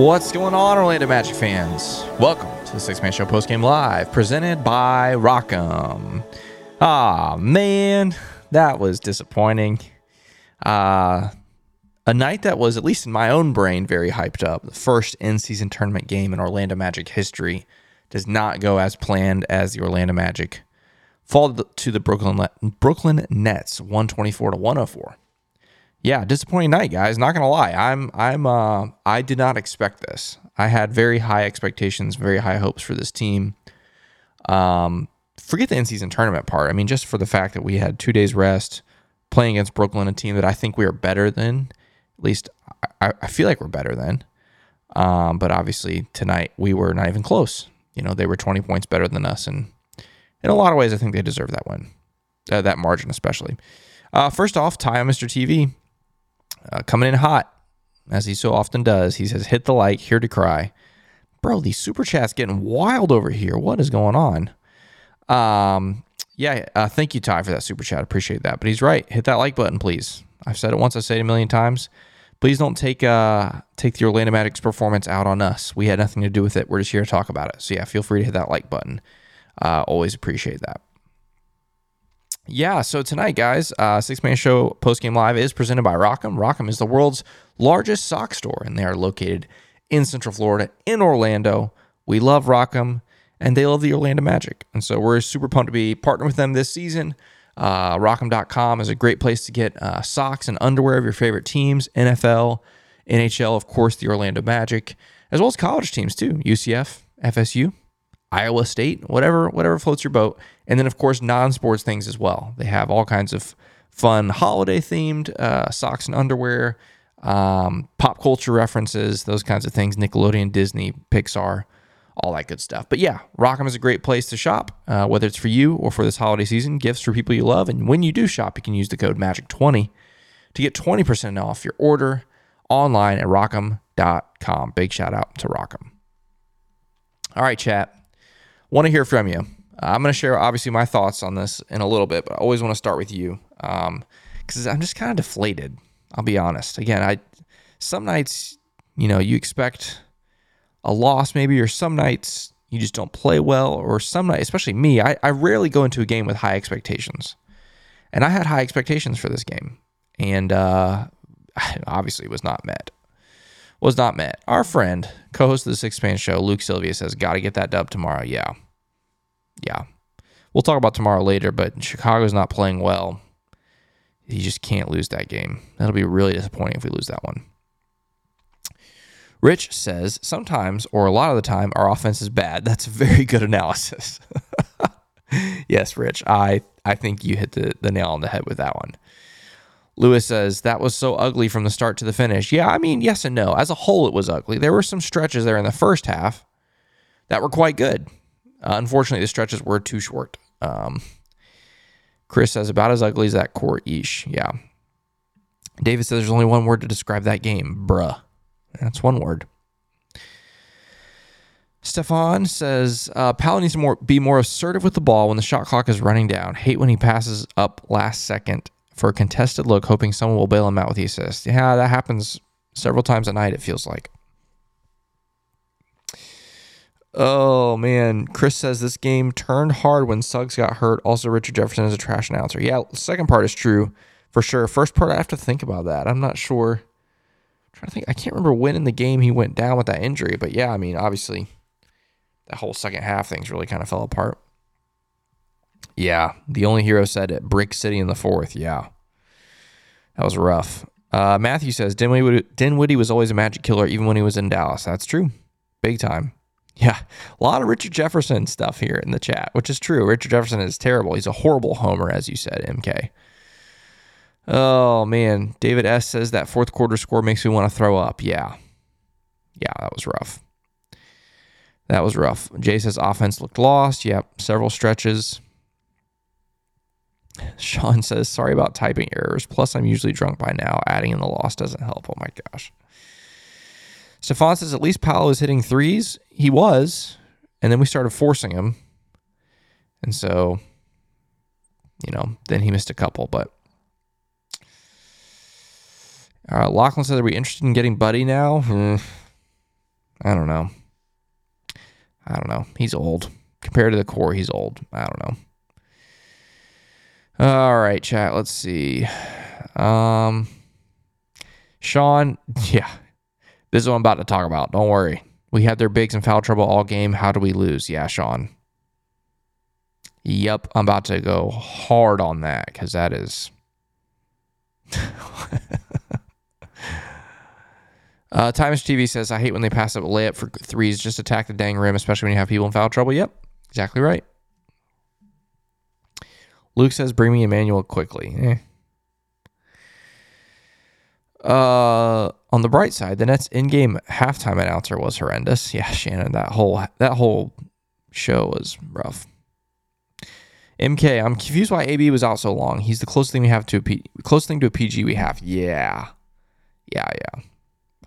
What's going on, Orlando Magic fans? Welcome to the Sixth Man Show postgame live, presented by RockEm. Ah, man, that was disappointing. Uh, a night that was, at least in my own brain, very hyped up. The first in-season tournament game in Orlando Magic history does not go as planned as the Orlando Magic fall to the Brooklyn Brooklyn Nets, 124 to 104 yeah, disappointing night, guys. Not gonna lie, I'm I'm uh I did not expect this. I had very high expectations, very high hopes for this team. Um, forget the in-season tournament part. I mean, just for the fact that we had two days rest, playing against Brooklyn, a team that I think we are better than. At least I, I feel like we're better than. Um, but obviously tonight we were not even close. You know, they were 20 points better than us, and in a lot of ways, I think they deserve that win, uh, that margin especially. Uh, first off, Ty on Mr. TV uh, coming in hot, as he so often does. He says, hit the like, here to cry. Bro, these super chats getting wild over here. What is going on? Um, yeah, uh, thank you, Ty, for that super chat. Appreciate that. But he's right. Hit that like button, please. I've said it once. I say it a million times. Please don't take uh take the Orlando Magic's performance out on us. We had nothing to do with it. We're just here to talk about it. So yeah, feel free to hit that like button. Uh, always appreciate that yeah, so tonight, guys, uh, Sixth Man Show Post Game Live is presented by RockEm. RockEm is the world's largest sock store, and they are located in Central Florida, in Orlando. We love RockEm, and they love the Orlando Magic. And so we're super pumped to be partnering with them this season. Uh, RockEm.com is a great place to get uh, socks and underwear of your favorite teams NFL, NHL, of course, the Orlando Magic, as well as college teams too UCF, FSU, Iowa State, whatever whatever floats your boat. And then of course non-sports things as well. They have all kinds of fun holiday themed uh, socks and underwear, um, pop culture references, those kinds of things. Nickelodeon, Disney, Pixar, all that good stuff. But yeah, RockEm is a great place to shop, uh, whether it's for you or for this holiday season. Gifts for people you love, and when you do shop, you can use the code Magic20 to get 20% off your order online at RockEm.com. Big shout out to RockEm. All right, chat. Want to hear from you. Uh, I'm going to share obviously my thoughts on this in a little bit, but I always want to start with you because um, I'm just kind of deflated. I'll be honest. Again, I some nights you know you expect a loss maybe, or some nights you just don't play well, or some night, especially me, I, I rarely go into a game with high expectations, and I had high expectations for this game, and uh, obviously was not met was not met. Our friend, co host of the Sixth Man Show, Luke Sylvia, says, Got to get that dub tomorrow. Yeah. Yeah. We'll talk about tomorrow later, but Chicago's not playing well. You just can't lose that game. That'll be really disappointing if we lose that one. Rich says, Sometimes, or a lot of the time, our offense is bad. That's a very good analysis. yes, Rich. I, I think you hit the, the nail on the head with that one. Lewis says that was so ugly from the start to the finish. Yeah, I mean, yes and no. As a whole, it was ugly. There were some stretches there in the first half that were quite good. Uh, unfortunately, the stretches were too short. Um, Chris says about as ugly as that court ish. Yeah. David says there's only one word to describe that game, bruh. That's one word. Stefan says uh, Powell needs to more, be more assertive with the ball when the shot clock is running down. Hate when he passes up last second for a contested look, hoping someone will bail him out with the assist. Yeah, that happens several times a night, it feels like. Oh, man. Chris says this game turned hard when Suggs got hurt. Also, Richard Jefferson is a trash announcer. Yeah, second part is true for sure. First part, I have to think about that. I'm not sure. I'm trying to think. I can't remember when in the game he went down with that injury, but yeah, I mean, obviously that whole second half things really kind of fell apart. Yeah, the only hero said it. Brick City in the fourth. Yeah, that was rough. Uh, Matthew says Dinwiddie, Dinwiddie was always a magic killer, even when he was in Dallas. That's true, big time. Yeah, a lot of Richard Jefferson stuff here in the chat, which is true. Richard Jefferson is terrible. He's a horrible homer, as you said, MK. Oh man, David S says that fourth quarter score makes me want to throw up. Yeah, yeah, that was rough. That was rough. Jay says offense looked lost. Yep, several stretches. Sean says, sorry about typing errors. Plus, I'm usually drunk by now. Adding in the loss doesn't help. Oh my gosh. Stefan says, at least Paolo is hitting threes. He was. And then we started forcing him. And so, you know, then he missed a couple. But uh, Lachlan says, are we interested in getting Buddy now? Hmm. I don't know. I don't know. He's old. Compared to the core, he's old. I don't know. All right, chat. Let's see. Um, Sean, yeah, this is what I'm about to talk about. Don't worry. We had their bigs in foul trouble all game. How do we lose? Yeah, Sean. Yep, I'm about to go hard on that because that is. Uh, Times TV says, I hate when they pass up a layup for threes. Just attack the dang rim, especially when you have people in foul trouble. Yep, exactly right. Luke says, bring me Immanuel Quickley. Eh. Uh, on the bright side, the Nets in-game halftime announcer was horrendous. Yeah, Shannon, that whole that whole show was rough. MK, I'm confused why AB was out so long. He's the closest thing we have to a P, closest thing to a PG we have. Yeah, yeah, yeah.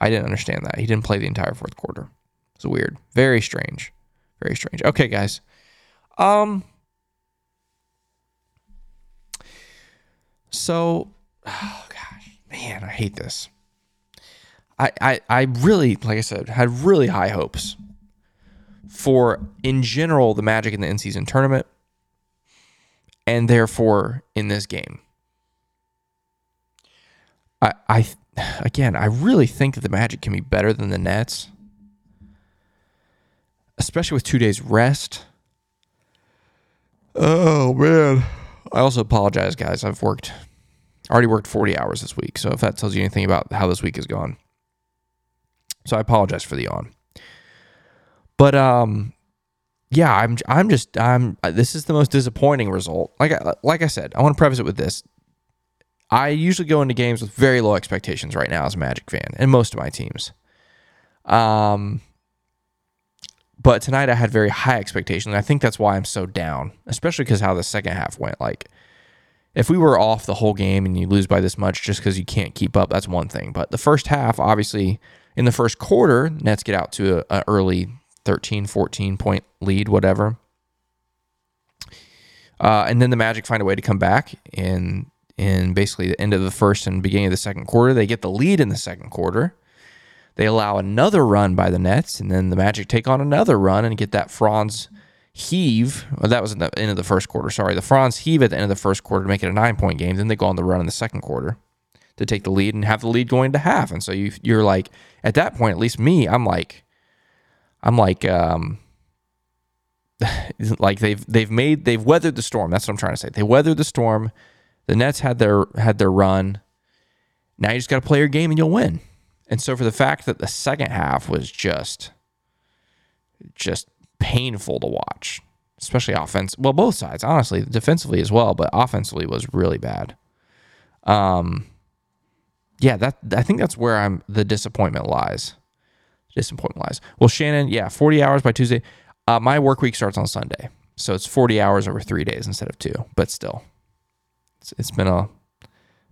I didn't understand that. He didn't play the entire fourth quarter. It's weird. Very strange. Very strange. Okay, guys. Um So oh gosh, man, I hate this. I, I I really, like I said, had really high hopes for in general the Magic in the in-season tournament and therefore in this game. I I again, I really think that the Magic can be better than the Nets, especially with two days rest. Oh man. I also apologize, guys. I've worked already worked 40 hours this week. So if that tells you anything about how this week is gone. So I apologize for the on. But um yeah, I'm I'm just I'm this is the most disappointing result. Like I, like I said, I want to preface it with this. I usually go into games with very low expectations right now as a Magic fan, and most of my teams. Um, but tonight I had very high expectations. I think that's why I'm so down, especially because how the second half went. Like, if we were off the whole game and you lose by this much just because you can't keep up, that's one thing. But the first half, obviously, in the first quarter, Nets get out to an early 13, 14 point lead, whatever. Uh, and then the Magic find a way to come back and in basically the end of the first and beginning of the second quarter. They get the lead in the second quarter. They allow another run by the Nets, and then the Magic take on another run and get that Franz heave. Well, that was at the end of the first quarter. Sorry, the Franz heave at the end of the first quarter to make it a nine point game. Then they go on the run in the second quarter to take the lead and have the lead going to half. And so you you're like at that point, at least me, I'm like, I'm like, um, like they've they've made they've weathered the storm. That's what I'm trying to say. They weathered the storm. The Nets had their had their run. Now you just got to play your game and you'll win. And so for the fact that the second half was just just painful to watch, especially offense. Well, both sides, honestly, defensively as well, but offensively was really bad. Um, yeah, that I think that's where I'm. The disappointment lies. Disappointment lies. Well, Shannon, yeah, 40 hours by Tuesday. Uh, my work week starts on Sunday, so it's 40 hours over three days instead of two. But still, it's, it's been a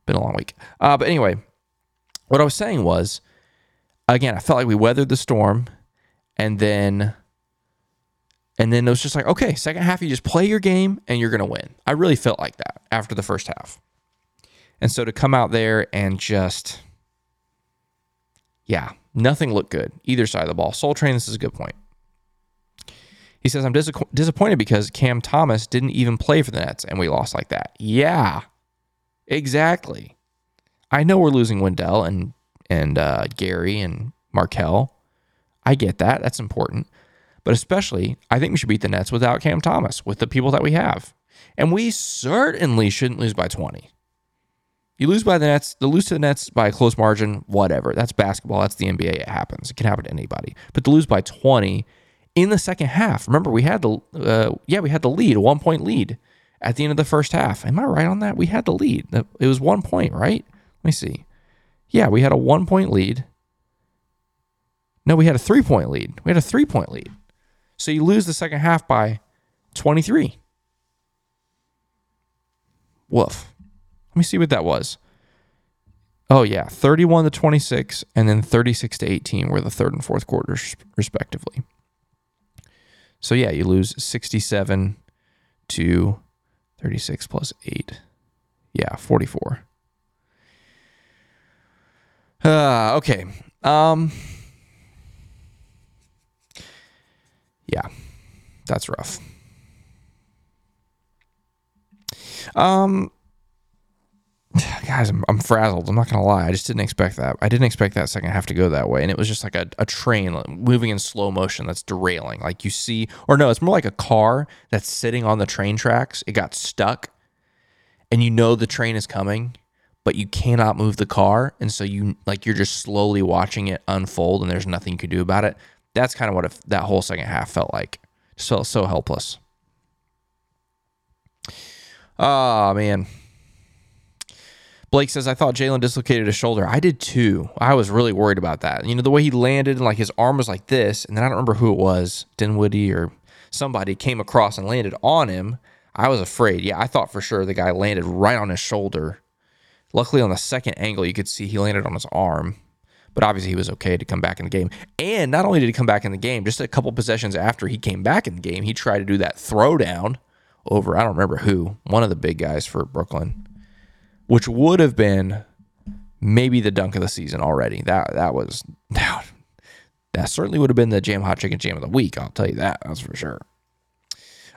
been a long week. Uh, but anyway, what I was saying was, again, I felt like we weathered the storm, and then And then it was just like, okay, second half, you just play your game and you're to win. I really felt like that after the first half. And so to come out there and just, yeah, nothing looked good either side of the ball. Soul Train, this is a good point. He says, I'm dis- disappointed because Cam Thomas didn't even play for the Nets and we lost like that. Yeah, exactly. I know we're losing Wendell and, and uh, Gary and Markelle. I get that. That's important. But especially, I think we should beat the Nets without Cam Thomas, with the people that we have. And we certainly shouldn't lose by 20. You lose by the Nets, the lose to the Nets by a close margin, whatever. That's basketball. That's the NBA. It happens. It can happen to anybody. But to lose by 20 in the second half, remember we had the uh, yeah we had the lead, a one point lead at the end of the first half. Am I right on that? We had the lead. It was one point, right? Let me see. Yeah, we had a one point lead. No, we had a three point lead. We had a three point lead. So you lose the second half by 23. Woof. Let me see what that was. Oh yeah, 31 to 26 and then 36 to 18 were the third and fourth quarters respectively. So yeah, you lose 67 to 36 plus 8. Yeah, 44. Uh, okay. Um Yeah. That's rough. Um guys, I'm, I'm, frazzled. I'm not gonna lie. I just didn't expect that. I didn't expect that second half to go that way, and it was just like a, a train moving in slow motion that's derailing. Like you see, or no, it's more like a car that's sitting on the train tracks. It got stuck, and you know the train is coming, but you cannot move the car, and so you like you're just slowly watching it unfold, and there's nothing you can do about it. That's kind of what that whole second half felt like. Just felt so helpless. Oh man. Blake says, I thought Jalen dislocated his shoulder. I did too. I was really worried about that. You know, the way he landed and like his arm was like this, and then I don't remember who it was, Dinwiddie or somebody came across and landed on him. I was afraid. Yeah, I thought for sure the guy landed right on his shoulder. Luckily, on the second angle, you could see he landed on his arm. But obviously, he was okay to come back in the game. And not only did he come back in the game, just a couple possessions after he came back in the game, he tried to do that throwdown over, I don't remember who, one of the big guys for Brooklyn which would have been maybe the dunk of the season already. That that was that, that certainly would have been the jam hot chicken jam of the week. I'll tell you that. That's for sure.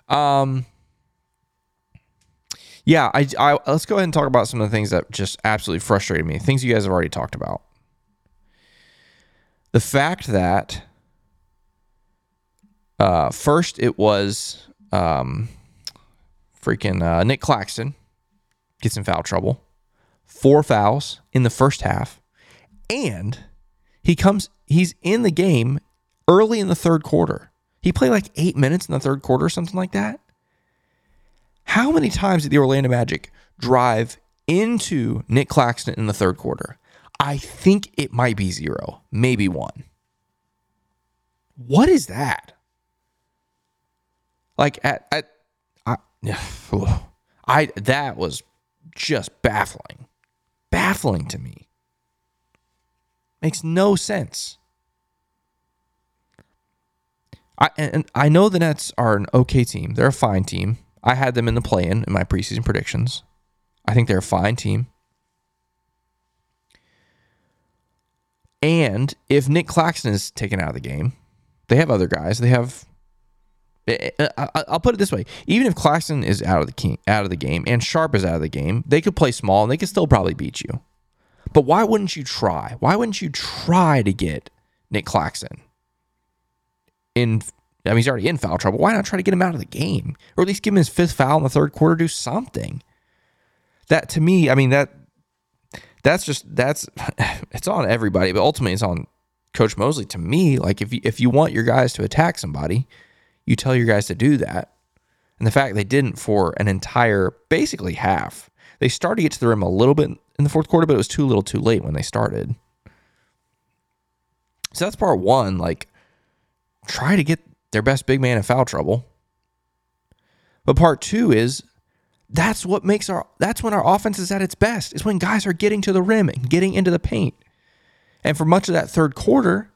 Um. Yeah, I, I let's go ahead and talk about some of the things that just absolutely frustrated me. Things you guys have already talked about. The fact that uh, first it was um, freaking uh, Nick Claxton gets in foul trouble four fouls in the first half, and he comes he's in the game early in the third quarter. He played like eight minutes in the third quarter, something like that. How many times did the Orlando Magic drive into Nick Claxton in the third quarter? I think it might be zero, maybe one. What is that? Like at, at I, I that was just baffling baffling to me. Makes no sense. I and I know the Nets are an okay team. They're a fine team. I had them in the play-in in my preseason predictions. I think they're a fine team. And if Nick Claxton is taken out of the game, they have other guys. They have. Eh, eh, I'll put it this way: even if Claxton is out of the out of the game and Sharpe is out of the game, they could play small and they could still probably beat you. But why wouldn't you try? Why wouldn't you try to get Nick Claxton in? I mean, he's already in foul trouble. Why not try to get him out of the game, or at least give him his fifth foul in the third quarter? Do something. That to me, I mean that that's just that's it's on everybody, but ultimately it's on Coach Mosley. To me, like if you, if you want your guys to attack somebody, you tell your guys to do that. And the fact they didn't for an entire, basically half, they started to get to the rim a little bit in the fourth quarter, but it was too little too late when they started. So that's part one. Like, try to get their best big man in foul trouble. But part two is that's what makes our that's when our offense is at its best, is when guys are getting to the rim and getting into the paint. And for much of that third quarter,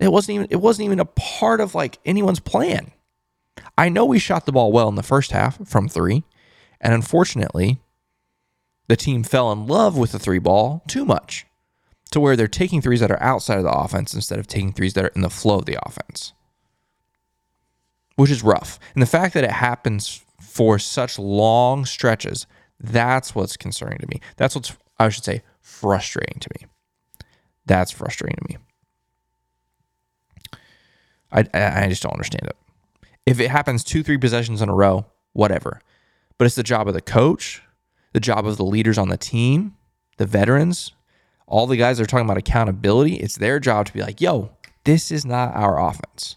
it wasn't even it wasn't even a part of like anyone's plan. I know we shot the ball well in the first half from three, and unfortunately, the team fell in love with the three ball too much to where they're taking threes that are outside of the offense instead of taking threes that are in the flow of the offense, which is rough. And the fact that it happens for such long stretches, that's what's concerning to me. That's what's, I should say, frustrating to me. That's frustrating to me. I, I just don't understand it. If it happens two, three possessions in a row, whatever. But it's the job of the coach, the job of the leaders on the team, the veterans, all the guys that are talking about accountability. It's their job to be like, yo, this is not our offense.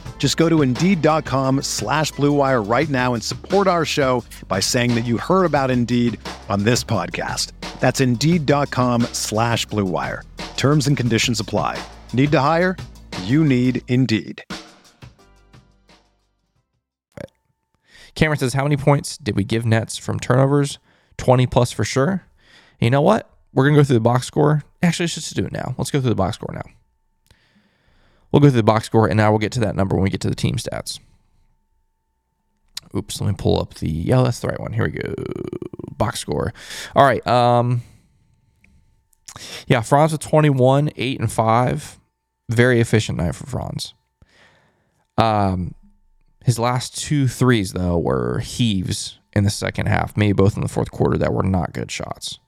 Just go to Indeed.com slash BlueWire right now and support our show by saying that you heard about Indeed on this podcast. That's Indeed.com slash BlueWire. Terms and conditions apply. Need to hire? You need Indeed. Cameron says, How many points did we give Nets from turnovers? 20 plus for sure. And you know what? We're going to go through the box score. Actually, let's just do it now. Let's go through the box score now. We'll go through the box score and now we'll get to that number when we get to the team stats. Oops, let me pull up the yeah, that's the right one. Here we go. Box score. All right. Um yeah, Franz with 21, 8 and 5. Very efficient night for Franz. Um his last two threes though were heaves in the second half, maybe both in the fourth quarter that were not good shots.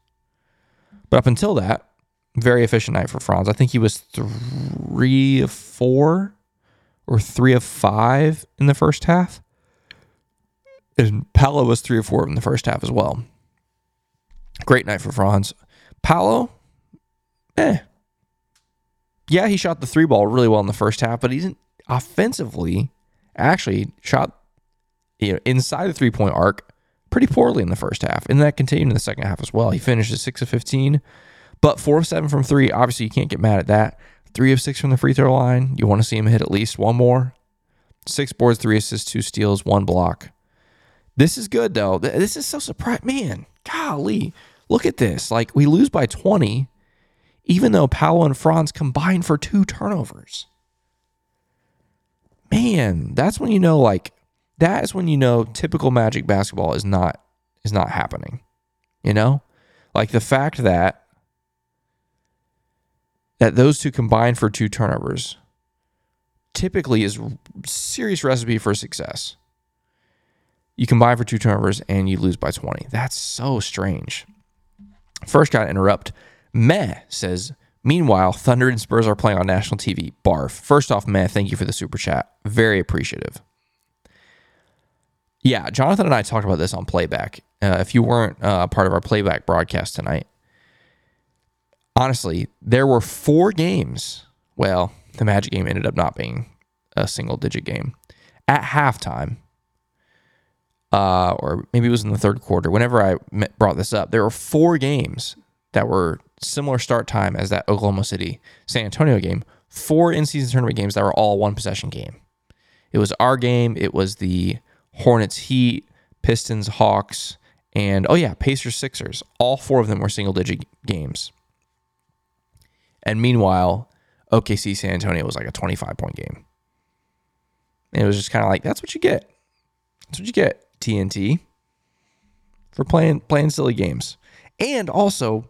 But up until that, very efficient night for Franz. I think he was three of four or three of five in the first half. And Paolo was three or four in the first half as well. Great night for Franz. Paolo, eh. Yeah, he shot the three ball really well in the first half, but he didn't offensively actually shot you know, inside the three point arc pretty poorly in the first half. And that continued in the second half as well. He finished at six of 15, but four of seven from three. Obviously, you can't get mad at that. Three of six from the free throw line. You want to see him hit at least one more. Six boards, three assists, two steals, one block. This is good, though. This is so surprising. Man, golly. Look at this. Like, we lose by 20, even though Paolo and Franz combined for two turnovers. Man, that's when you know, like, that is when you know typical Magic basketball is not is not happening. You know, like the fact that that those two combine for two turnovers typically is serious recipe for success. You combine for two turnovers and you lose by 20. That's so strange. First, got to interrupt. Meh says, Meanwhile, Thunder and Spurs are playing on national TV. Barf. First off, Meh, thank you for the super chat. Very appreciative. Yeah, Jonathan and I talked about this on playback. Uh, if you weren't uh, part of our playback broadcast tonight, honestly, there were four games. Well, the Magic game ended up not being a single digit game at halftime, uh, or maybe it was in the third quarter. Whenever I brought this up, there were four games that were similar start time as that Oklahoma City San Antonio game. Four in season tournament games that were all one possession game. It was our game. It was the Hornets, Heat, Pistons, Hawks, and oh yeah, Pacers, Sixers. All four of them were single digit games. And meanwhile, OKC San Antonio was like a 25 point game. And it was just kind of like, that's what you get. That's what you get, TNT, for playing playing silly games. And also,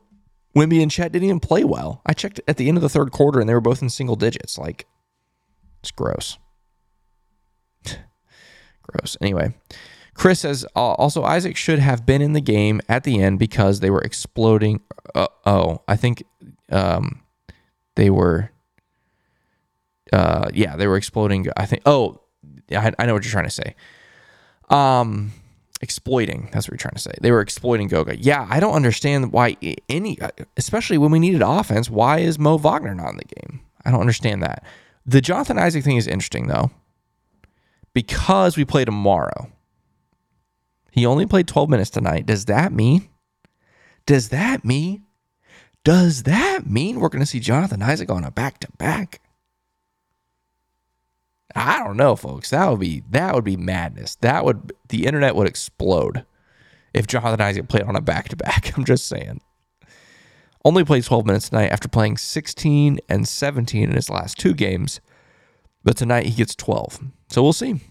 Wemby and Chet didn't even play well. I checked at the end of the third quarter and they were both in single digits. Like, it's gross. Gross. Anyway, Chris says also Isaac should have been in the game at the end because they were exploding. Uh, oh, I think um, they were. Uh, yeah, they were exploding. I think. Oh, I, I know what you're trying to say. Um, exploiting. That's what you're trying to say. They were exploiting Goga. Yeah, I don't understand why any, especially when we needed offense. Why is Mo Wagner not in the game? I don't understand that. The Jonathan Isaac thing is interesting though, because we play tomorrow. He only played 12 minutes tonight. Does that mean? Does that mean? Does that mean we're going to see Jonathan Isaac on a back to back? I don't know, folks. That would be that would be madness. That would the internet would explode if Jonathan Isaac played on a back to back. I'm just saying. Only played 12 minutes tonight after playing 16 and 17 in his last two games. But tonight he gets 12. So we'll see.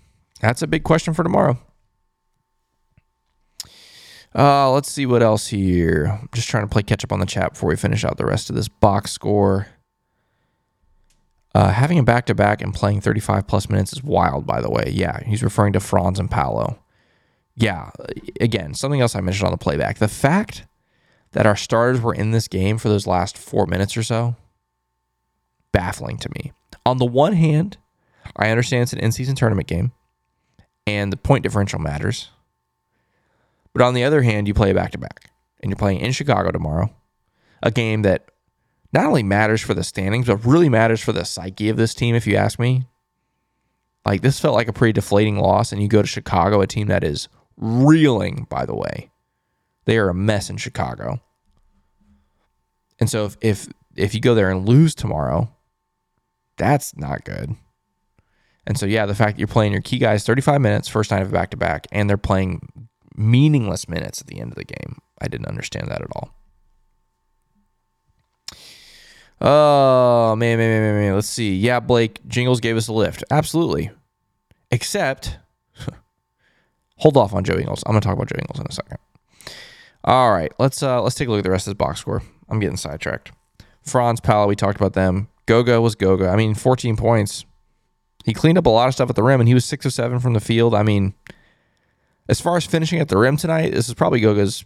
That's a big question for tomorrow. Uh, let's see what else here. I'm just trying to play catch up on the chat before we finish out the rest of this box score. Uh, having a back to back and playing 35 plus minutes is wild, by the way. Yeah, he's referring to Franz and Paolo. Yeah, again, something else I mentioned on the playback. The fact that our starters were in this game for those last four minutes or so, baffling to me. On the one hand, I understand it's an in season tournament game and the point differential matters. But on the other hand, you play back to back and you're playing in Chicago tomorrow, a game that not only matters for the standings, but really matters for the psyche of this team, if you ask me. Like, this felt like a pretty deflating loss, and you go to Chicago, a team that is reeling, by the way. They are a mess in Chicago. And so if if if you go there and lose tomorrow, that's not good. And so yeah, the fact that you're playing your key guys 35 minutes first night of back to back and they're playing meaningless minutes at the end of the game. I didn't understand that at all. Oh man, man, man, man, man. Let's see. Yeah, Blake Jingles gave us a lift. Absolutely. Except, hold off on Joe Ingles. I'm gonna talk about Joe Ingles in a second. All right, let's uh let's take a look at the rest of this box score. I'm getting sidetracked. Franz Paolo, we talked about them. Goga was Goga. I mean, 14 points. He cleaned up a lot of stuff at the rim, and he was six of seven from the field. I mean, as far as finishing at the rim tonight, this is probably Goga's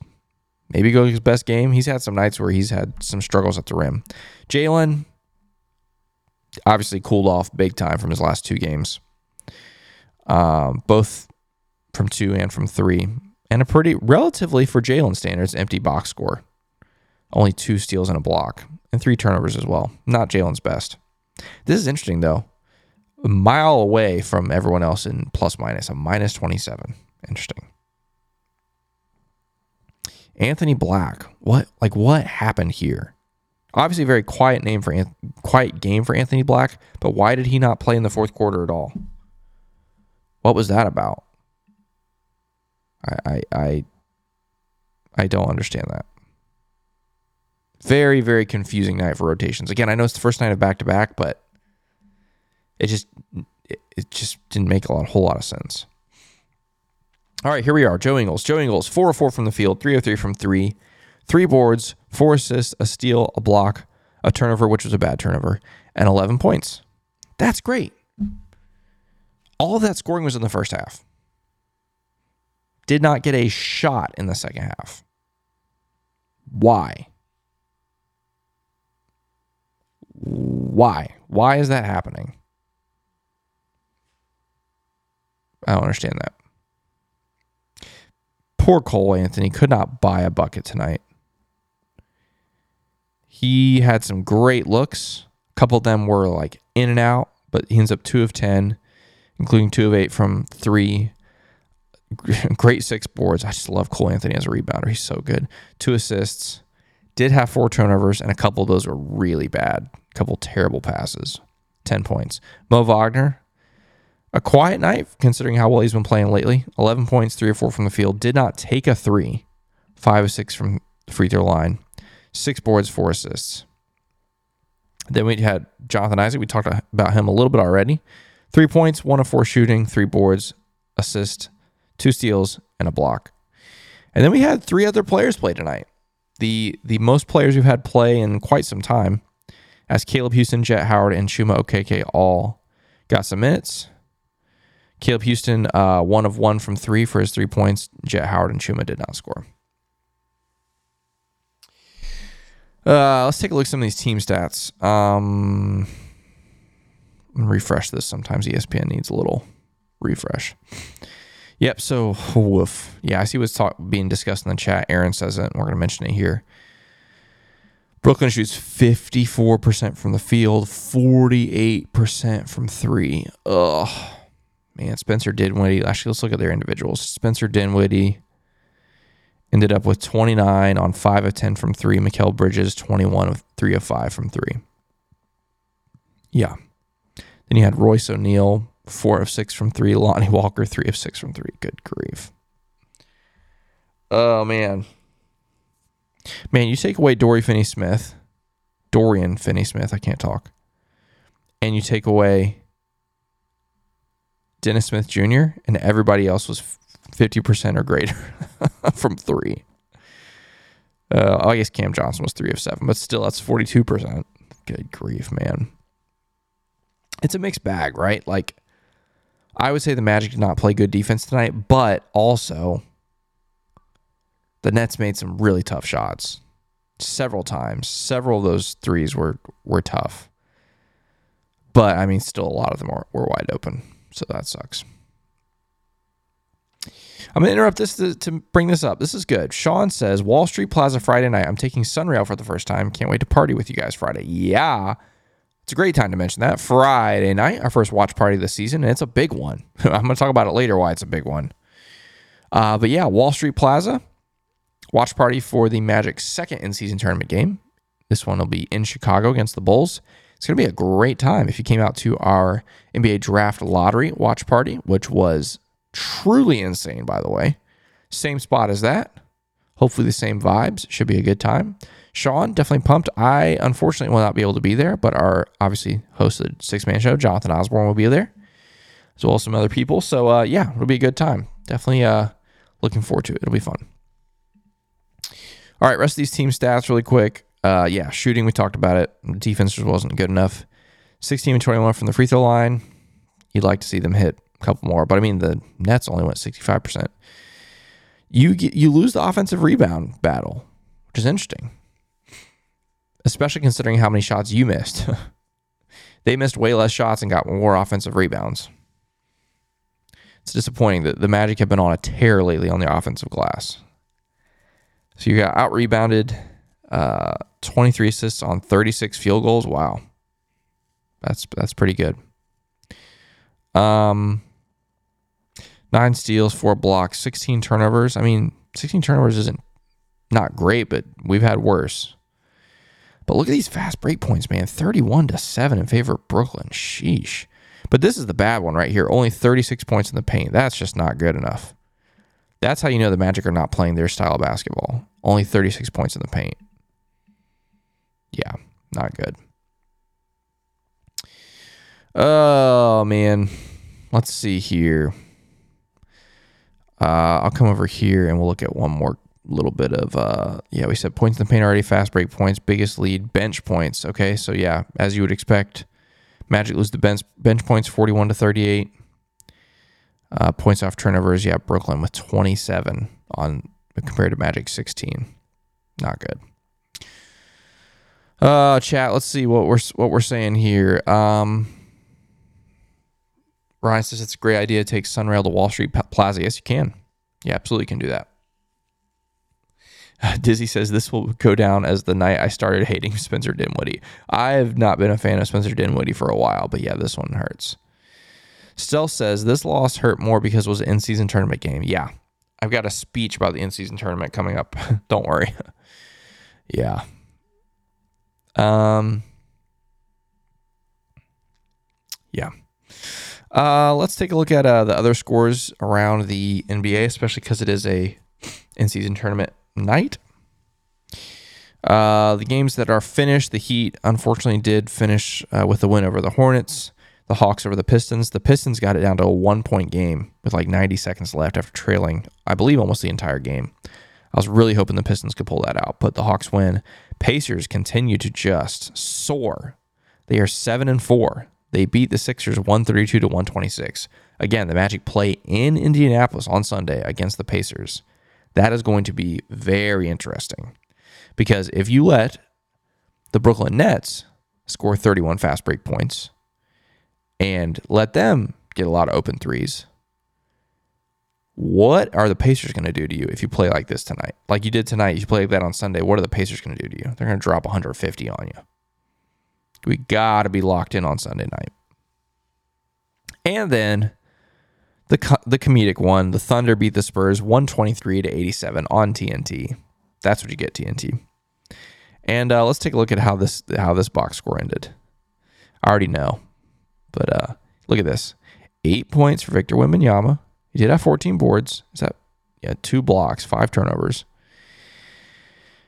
maybe Goga's best game. He's had some nights where he's had some struggles at the rim. Jalen obviously cooled off big time from his last two games, um, both from two and from three, and a pretty relatively for Jalen standards empty box score. Only two steals and a block, and three turnovers as well. Not Jalen's best. This is interesting though. A mile away from everyone else in plus minus, a minus 27. Interesting. Anthony Black. What like what happened here? Obviously, a very quiet name for quiet game for Anthony Black, but why did he not play in the fourth quarter at all? What was that about? I I I, I don't understand that. Very very confusing night for rotations. Again, I know it's the first night of back to back, but it just it, just didn't make a lot, a whole lot of sense. All right, here we are. Joe Ingles. Joe Ingles, 4 4 from the field, 3 3 from three, three boards, four assists, a steal, a block, a turnover, which was a bad turnover, and 11 points. That's great. All of that scoring was in the first half. Did not get a shot in the second half. Why? Why? Why is that happening? I don't understand that. Poor Cole Anthony could not buy a bucket tonight. He had some great looks. A couple of them were like in and out, but he ends up two of 10, including two of eight from three. Great six boards. I just love Cole Anthony as a rebounder. He's so good. Two assists. Did have four turnovers, and a couple of those were really bad. A couple terrible passes. 10 points. Mo Wagner, a quiet night considering how well he's been playing lately. 11 points, 3 or 4 from the field. Did not take a 3. 5 or 6 from the free throw line. 6 boards, 4 assists. Then we had Jonathan Isaac. We talked about him a little bit already. 3 points, 1 of 4 shooting, 3 boards, assist, 2 steals, and a block. And then we had three other players play tonight. The the most players we've had play in quite some time, as Caleb Houstan, Jett Howard, and Chuma Okeke all got some minutes. Caleb Houstan, uh, one of one from three for his three points. Jett Howard and Chuma did not score. Uh, let's take a look at some of these team stats. Um, refresh this. Sometimes ESPN needs a little refresh. Yep. So, woof. Yeah, I see what's talk, being discussed in the chat. Aaron says it. And we're going to mention it here. Brooklyn shoots 54% from the field, 48% from three. Ugh. Man, Spencer Dinwiddie. Actually, let's look at their individuals. Spencer Dinwiddie ended up with 29 on 5 of 10 from 3. Mikal Bridges, 21 of 3 of 5 from 3. Yeah. Then you had Royce O'Neale, 4 of 6 from 3. Lonnie Walker, 3 of 6 from 3. Good grief. Oh, man. Man, you take away Dory Finney Smith, Dorian Finney Smith, I can't talk, and you take away Dennis Smith Jr., and everybody else was 50% or greater from three. Uh, I guess Cam Johnson was three of seven, but still, that's 42%. Good grief, man. It's a mixed bag, right? Like, I would say the Magic did not play good defense tonight, but also the Nets made some really tough shots several times. Several of those threes were were tough. But I mean, still a lot of them were, were wide open. So that sucks. I'm going to interrupt this to, to, bring this up. This is good. Sean says Wall Street Plaza Friday night. I'm taking Sunrail for the first time. Can't wait to party with you guys Friday. Yeah. It's a great time to mention that. Friday night, our first watch party of the season, and it's a big one. I'm going to talk about it later why it's a big one. Uh, but yeah, Wall Street Plaza, watch party for the Magic second in season tournament game. This one will be in Chicago against the Bulls. It's going to be a great time if you came out to our NBA draft lottery watch party, which was truly insane, by the way. Same spot as that. Hopefully, the same vibes. Should be a good time. Sean, definitely pumped. I unfortunately will not be able to be there, but our obviously hosted sixth man show, Jonathan Osborne, will be there, as well as some other people. So, uh, yeah, it'll be a good time. Definitely uh, looking forward to it. It'll be fun. All right, rest of these team stats really quick. Uh, yeah, shooting, we talked about it. The defense wasn't good enough. 16 and 21 from the free throw line. You'd like to see them hit a couple more, but I mean, the Nets only went 65%. You get, you lose the offensive rebound battle, which is interesting, especially considering how many shots you missed. they missed way less shots and got more offensive rebounds. It's disappointing that the Magic have been on a tear lately on the offensive glass. So you got out rebounded, uh, 23 assists on 36 field goals. Wow, that's that's pretty good. Um, nine steals, four blocks, 16 turnovers. I mean, 16 turnovers isn't not great, but we've had worse. But look at these fast break points, man. 31 to 7 in favor of Brooklyn. Sheesh. But this is the bad one right here. Only 36 points in the paint. That's just not good enough. That's how you know the Magic are not playing their style of basketball. Only 36 points in the paint. Yeah, not good. Oh, man. Let's see here. Uh, I'll come over here and we'll look at one more little bit of uh yeah we said points in the paint already fast break points biggest lead bench points okay so yeah as you would expect magic lose the bench bench points 41 to 38 uh, points off turnovers, yeah, Brooklyn with 27 on compared to Magic 16. Not good. Uh, chat. Let's see what we're what we're saying here. Um, Ryan says it's a great idea to take Sunrail to Wall Street Plaza. Yes, you can. Yeah, absolutely can do that. Dizzy says this will go down as the night I started hating Spencer Dinwiddie. I have not been a fan of Spencer Dinwiddie for a while, but yeah, this one hurts. Stealth says this loss hurt more because it was an in season tournament game. Yeah. I've got a speech about the in season tournament coming up. Don't worry. yeah. Um Yeah. Uh, let's take a look at uh, the other scores around the NBA, especially because it is a in-season tournament night. Uh, the games that are finished, the Heat unfortunately did finish uh, with a win over the Hornets the Hawks over the Pistons. The Pistons got it down to a one point game with like 90 seconds left after trailing, I believe, almost the entire game. I was really hoping the Pistons could pull that out, but the Hawks win. Pacers continue to just soar. They are seven and four. They beat the Sixers 132 to 126. Again, the Magic play in Indianapolis on Sunday against the Pacers. That is going to be very interesting because if you let the Brooklyn Nets score 31 fast break points and let them get a lot of open threes, what are the Pacers going to do to you if you play like this tonight? Like you did tonight, you play like that on Sunday. What are the Pacers going to do to you? They're going to drop 150 on you. We got to be locked in on Sunday night. And then the the comedic one, the Thunder beat the Spurs 123 to 87 on TNT. That's what you get TNT. And uh, let's take a look at how this how this box score ended. I already know, but uh, look at this: eight points for Victor Wembanyama. He did have 14 boards. Is that yeah? Two blocks, five turnovers.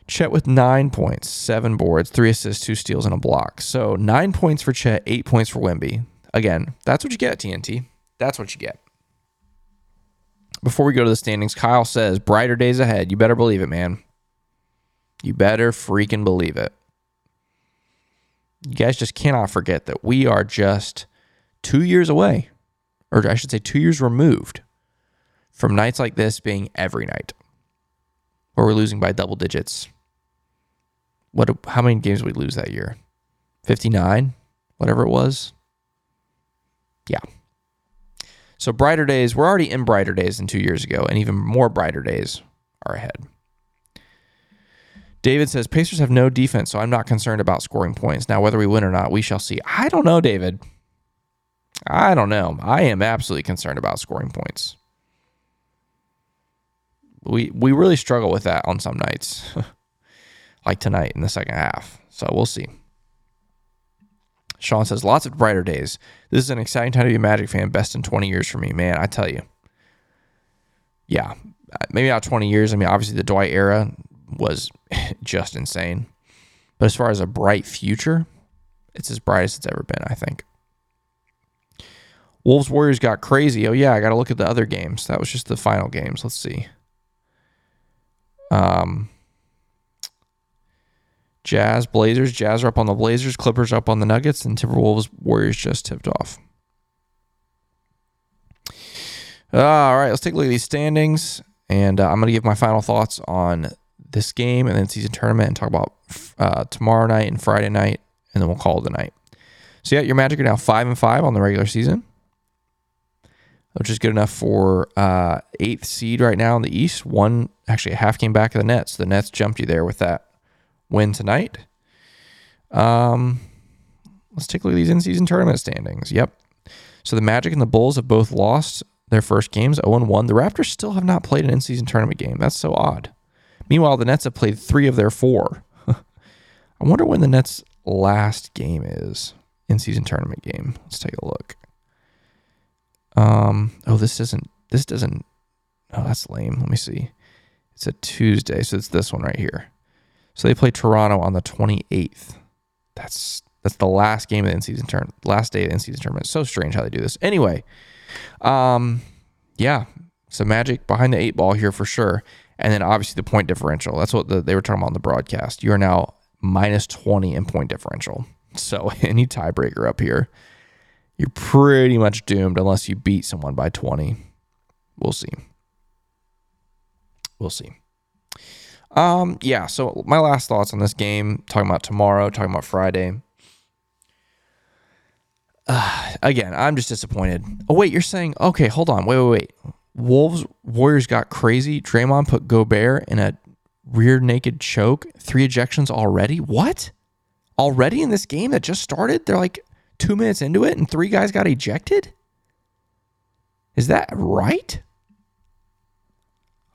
Chet with nine points, seven boards, three assists, two steals, and a block. So nine points for Chet, eight points for Wemby. Again, that's what you get, at TNT. That's what you get. Before we go to the standings, Kyle says, brighter days ahead. You better believe it, man. You better freaking believe it. You guys just cannot forget that we are just two years away, or I should say, two years removed from nights like this being every night where we're losing by double digits. What? How many games we lose that year? 59, whatever it was. Yeah. So brighter days, we're already in brighter days than two years ago, and even more brighter days are ahead. David says Pacers have no defense, so I'm not concerned about scoring points. Now, whether we win or not, we shall see. I don't know, David. I don't know. I am absolutely concerned about scoring points. We we really struggle with that on some nights, like tonight in the second half. So we'll see. Sean says, lots of brighter days. This is an exciting time to be a Magic fan. Best in 20 years for me, man. I tell you. Yeah, uh, maybe not 20 years. I mean, obviously the Dwight era was just insane. But as far as a bright future, it's as bright as it's ever been, I think. Wolves Warriors got crazy. Oh yeah, I got to look at the other games. That was just the final games. Let's see. Um Jazz, Blazers. Jazz are up on the Blazers. Clippers up on the Nuggets. And Timberwolves, Warriors just tipped off. All right, let's take a look at these standings. And uh, I'm going to give my final thoughts on this game and then season tournament and talk about uh, tomorrow night and Friday night. And then we'll call it a night. So, yeah, your Magic are now 5 and 5 on the regular season, which is good enough for uh, eighth seed right now in the East. One, actually, a half game back of the Nets. The Nets jumped you there with that win tonight. Um, let's take a look at these in-season tournament standings. Yep. So the Magic and the Bulls have both lost their first games, 0 1. The Raptors still have not played an in-season tournament game. That's so odd. Meanwhile, the Nets have played three of their four. I wonder when the Nets' last game is in-season tournament game. Let's take a look. Um. Oh, this doesn't. This doesn't. Oh, that's lame. Let me see. It's a Tuesday, so it's this one right here. So they play Toronto on the 28th. That's that's the last game of the in-season turn, last day of the in-season tournament. It's so strange how they do this. Anyway, um, yeah, so Magic behind the eight ball here for sure, and then obviously the point differential. That's what the, they were talking about on the broadcast. You are now minus 20 in point differential. So any tiebreaker up here, you're pretty much doomed unless you beat someone by 20. We'll see. We'll see. Um, yeah, so my last thoughts on this game, talking about tomorrow, talking about Friday. Uh, again, I'm just disappointed. Oh, wait, you're saying, okay, hold on. Wait, wait, wait. Wolves, Warriors got crazy. Draymond put Gobert in a rear naked choke. Three ejections already? What? Already in this game that just started? They're like two minutes into it and three guys got ejected? Is that right?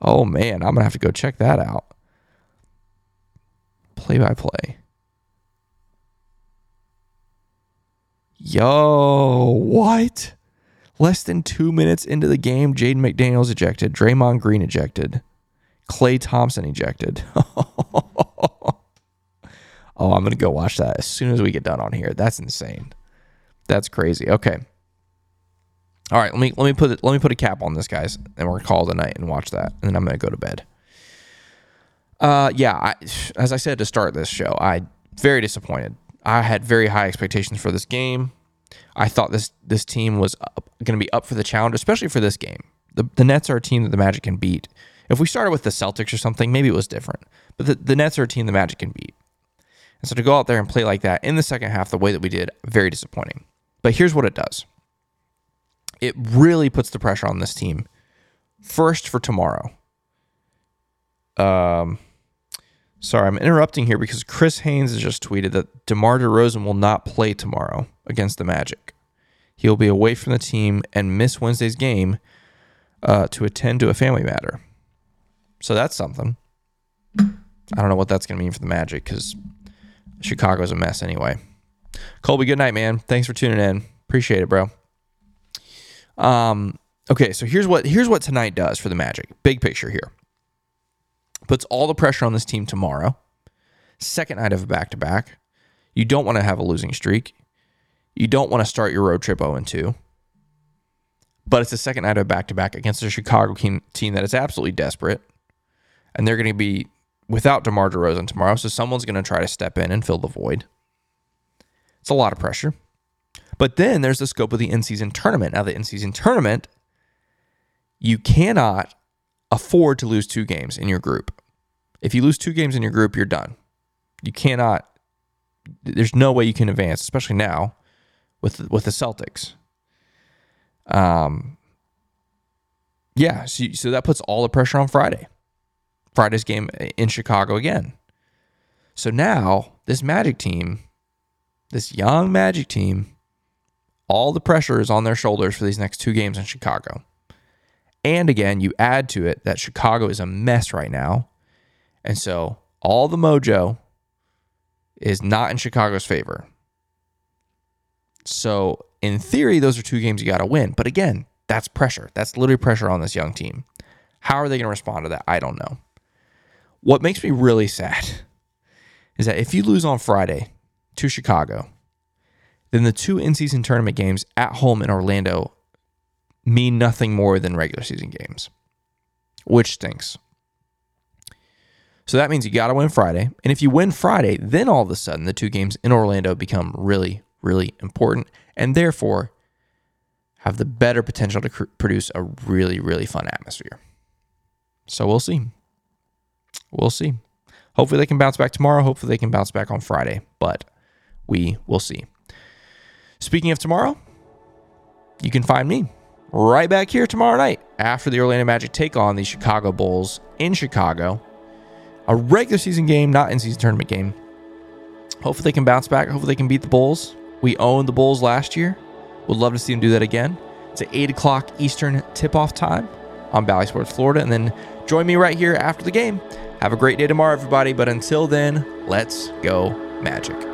Oh man, I'm gonna have to go check that out play by play. Yo, what? Less than two minutes into the game, Jaden McDaniels ejected, Draymond Green ejected, Klay Thompson ejected. oh, I'm gonna go watch that as soon as we get done on here. That's insane. That's crazy. Okay. All right, let me let me put let me put a cap on this, guys, and we're gonna call it a night and watch that, and then I'm gonna go to bed. Uh, yeah, I, as I said to start this show, I very disappointed. I had very high expectations for this game. I thought this this team was going to be up for the challenge, especially for this game. The, the Nets are a team that the Magic can beat. If we started with the Celtics or something, maybe it was different. But the, the Nets are a team the Magic can beat. And so to go out there and play like that in the second half, the way that we did, very disappointing. But here's what it does it really puts the pressure on this team. First for tomorrow. Um, sorry, I'm interrupting here because Chris Haynes has just tweeted that DeMar DeRozan will not play tomorrow against the Magic. He will be away from the team and miss Wednesday's game uh, to attend to a family matter. So that's something. I don't know what that's going to mean for the Magic because Chicago's a mess anyway. Colby, good night, man. Thanks for tuning in. Appreciate it, bro. Um, okay, so here's what here's what tonight does for the Magic. Big picture here. Puts all the pressure on this team tomorrow. Second night of a back to back. You don't want to have a losing streak. You don't want to start your road trip 0 2. But it's the second night of a back to back against a Chicago team that is absolutely desperate. And they're going to be without DeMar DeRozan tomorrow. So someone's going to try to step in and fill the void. It's a lot of pressure. But then there's the scope of the in season tournament. Now, the in season tournament, you cannot afford to lose two games in your group. If you lose two games in your group, you're done. You cannot, there's no way you can advance, especially now with, with the Celtics. Um, yeah, so, so that puts all the pressure on Friday. Friday's game in Chicago again. So now this Magic team, this young Magic team, all the pressure is on their shoulders for these next two games in Chicago. And again, you add to it that Chicago is a mess right now. And so all the mojo is not in Chicago's favor. So, in theory, those are two games you got to win. But again, that's pressure. That's literally pressure on this young team. How are they going to respond to that? I don't know. What makes me really sad is that if you lose on Friday to Chicago, then the two in season tournament games at home in Orlando mean nothing more than regular season games, which stinks. So that means you got to win Friday. And if you win Friday, then all of a sudden the two games in Orlando become really, really important and therefore have the better potential to cr- produce a really, really fun atmosphere. So we'll see. We'll see. Hopefully they can bounce back tomorrow. Hopefully they can bounce back on Friday, but we will see. Speaking of tomorrow, you can find me right back here tomorrow night after the Orlando Magic take on the Chicago Bulls in Chicago. A regular season game, not in season tournament game. Hopefully they can bounce back. Hopefully they can beat the Bulls. We owned the Bulls last year. Would love to see them do that again. It's at 8 o'clock Eastern tip off time on Bally Sports Florida. And then join me right here after the game. Have a great day tomorrow, everybody. But until then, let's go Magic.